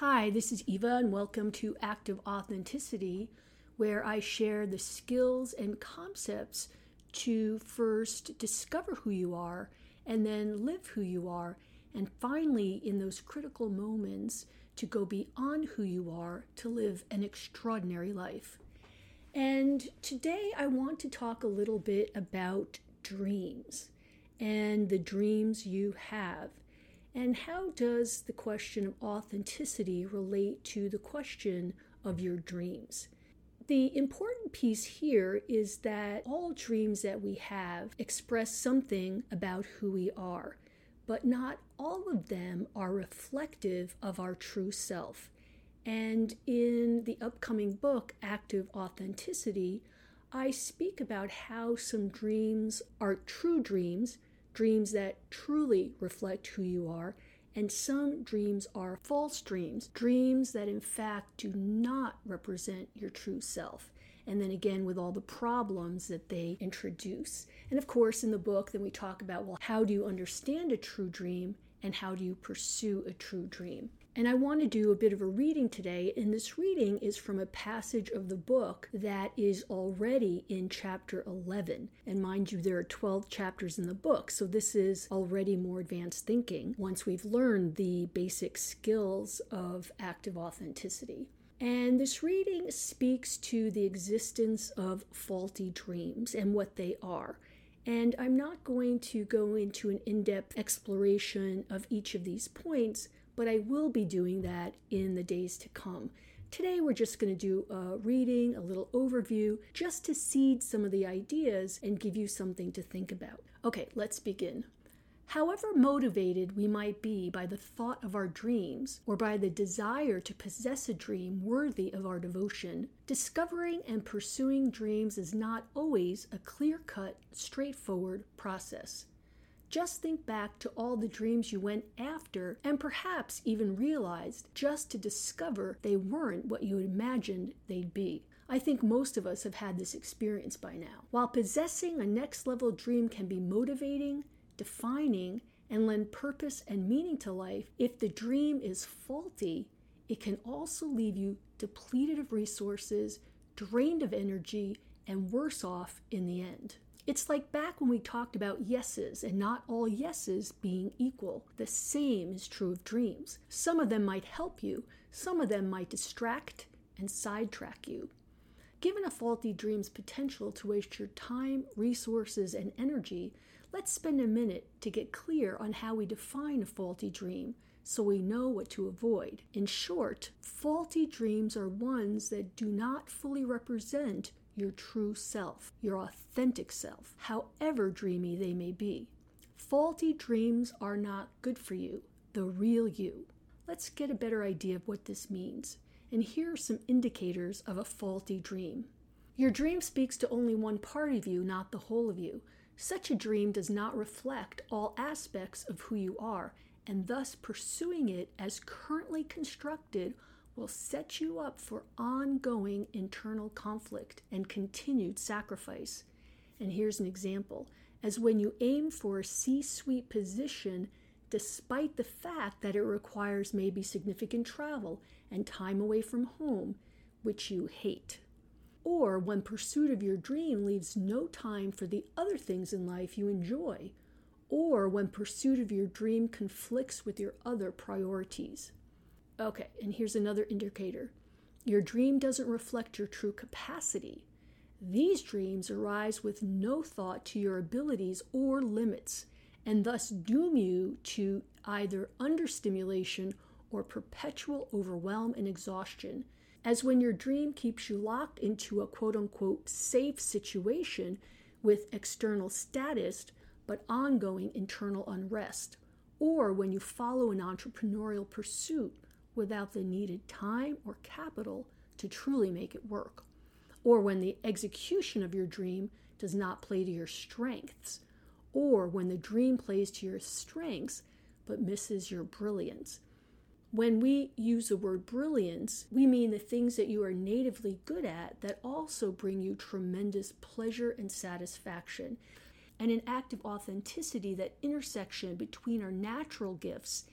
Hi, this is Eva, and welcome to Active Authenticity, where I share the skills and concepts to first discover who you are and then live who you are, and finally, in those critical moments, to go beyond who you are to live an extraordinary life. And today I want to talk a little bit about dreams and the dreams you have. And how does the question of authenticity relate to the question of your dreams? The important piece here is that all dreams that we have express something about who we are, but not all of them are reflective of our true self. And in the upcoming book, Active Authenticity, I speak about how some dreams are true dreams dreams that truly reflect who you are, and some dreams are false dreams, dreams that in fact do not represent your true self. And then again, with all the problems that they introduce. And of course, in the book, then we talk about well, how do you understand a true dream and how do you pursue a true dream? And I want to do a bit of a reading today, and this reading is from a passage of the book that is already in chapter 11. And mind you, there are 12 chapters in the book, so this is already more advanced thinking once we've learned the basic skills of active authenticity. And this reading speaks to the existence of faulty dreams and what they are. And I'm not going to go into an in depth exploration of each of these points but I will be doing that in the days to come. Today, we're just going to do a reading, a little overview, just to seed some of the ideas and give you something to think about. Okay, let's begin. However motivated we might be by the thought of our dreams or by the desire to possess a dream worthy of our devotion, discovering and pursuing dreams is not always a clear cut, straightforward process. Just think back to all the dreams you went after and perhaps even realized just to discover they weren't what you imagined they'd be. I think most of us have had this experience by now. While possessing a next level dream can be motivating, defining, and lend purpose and meaning to life, if the dream is faulty, it can also leave you depleted of resources, drained of energy, and worse off in the end. It's like back when we talked about yeses and not all yeses being equal. The same is true of dreams. Some of them might help you, some of them might distract and sidetrack you. Given a faulty dream's potential to waste your time, resources, and energy, let's spend a minute to get clear on how we define a faulty dream so we know what to avoid. In short, faulty dreams are ones that do not fully represent your true self, your authentic self, however dreamy they may be. Faulty dreams are not good for you, the real you. Let's get a better idea of what this means. And here are some indicators of a faulty dream. Your dream speaks to only one part of you, not the whole of you. Such a dream does not reflect all aspects of who you are, and thus pursuing it as currently constructed will set you up for ongoing internal conflict and continued sacrifice. And here's an example as when you aim for a C suite position, despite the fact that it requires maybe significant travel and time away from home, which you hate. Or when pursuit of your dream leaves no time for the other things in life you enjoy. Or when pursuit of your dream conflicts with your other priorities. Okay, and here's another indicator your dream doesn't reflect your true capacity. These dreams arise with no thought to your abilities or limits, and thus doom you to either understimulation or perpetual overwhelm and exhaustion, as when your dream keeps you locked into a quote unquote safe situation with external status but ongoing internal unrest, or when you follow an entrepreneurial pursuit without the needed time or capital to truly make it work, or when the execution of your dream does not play to your strengths, or when the dream plays to your strengths but misses your brilliance. When we use the word brilliance, we mean the things that you are natively good at that also bring you tremendous pleasure and satisfaction. And an Active Authenticity, that intersection between our natural gifts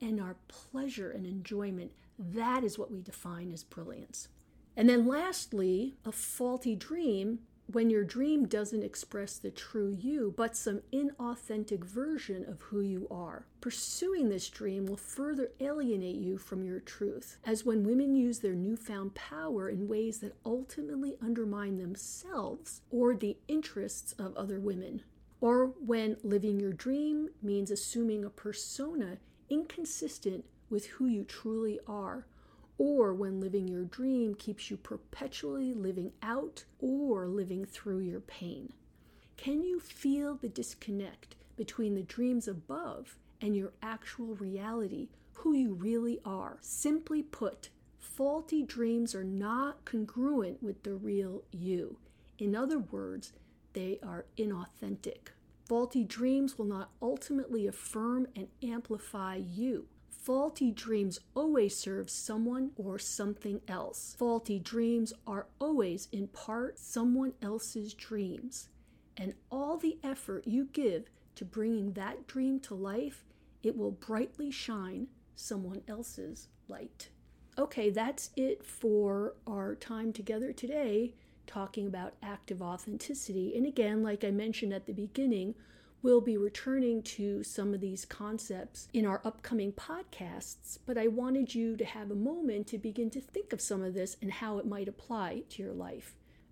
and our pleasure and enjoyment. That is what we define as brilliance. And then, lastly, a faulty dream when your dream doesn't express the true you, but some inauthentic version of who you are. Pursuing this dream will further alienate you from your truth, as when women use their newfound power in ways that ultimately undermine themselves or the interests of other women. Or when living your dream means assuming a persona inconsistent with who you truly are or when living your dream keeps you perpetually living out or living through your pain. Can you feel the disconnect between the dreams above and your actual reality, who you really are? Simply put, faulty dreams are not congruent with the real you. In other words, they are inauthentic. Faulty dreams will not ultimately affirm and amplify you. Faulty dreams always serve someone or something else. Faulty dreams are always in part someone else's dreams. And all the effort you give to bringing that dream to life, it will brightly shine someone else's light. Okay, that's it for our time together today talking about active authenticity. And again, like I mentioned at the beginning, We'll be returning to some of these concepts in our upcoming podcasts, but I wanted you to have a moment to begin to think of some of this and how it might apply to your life.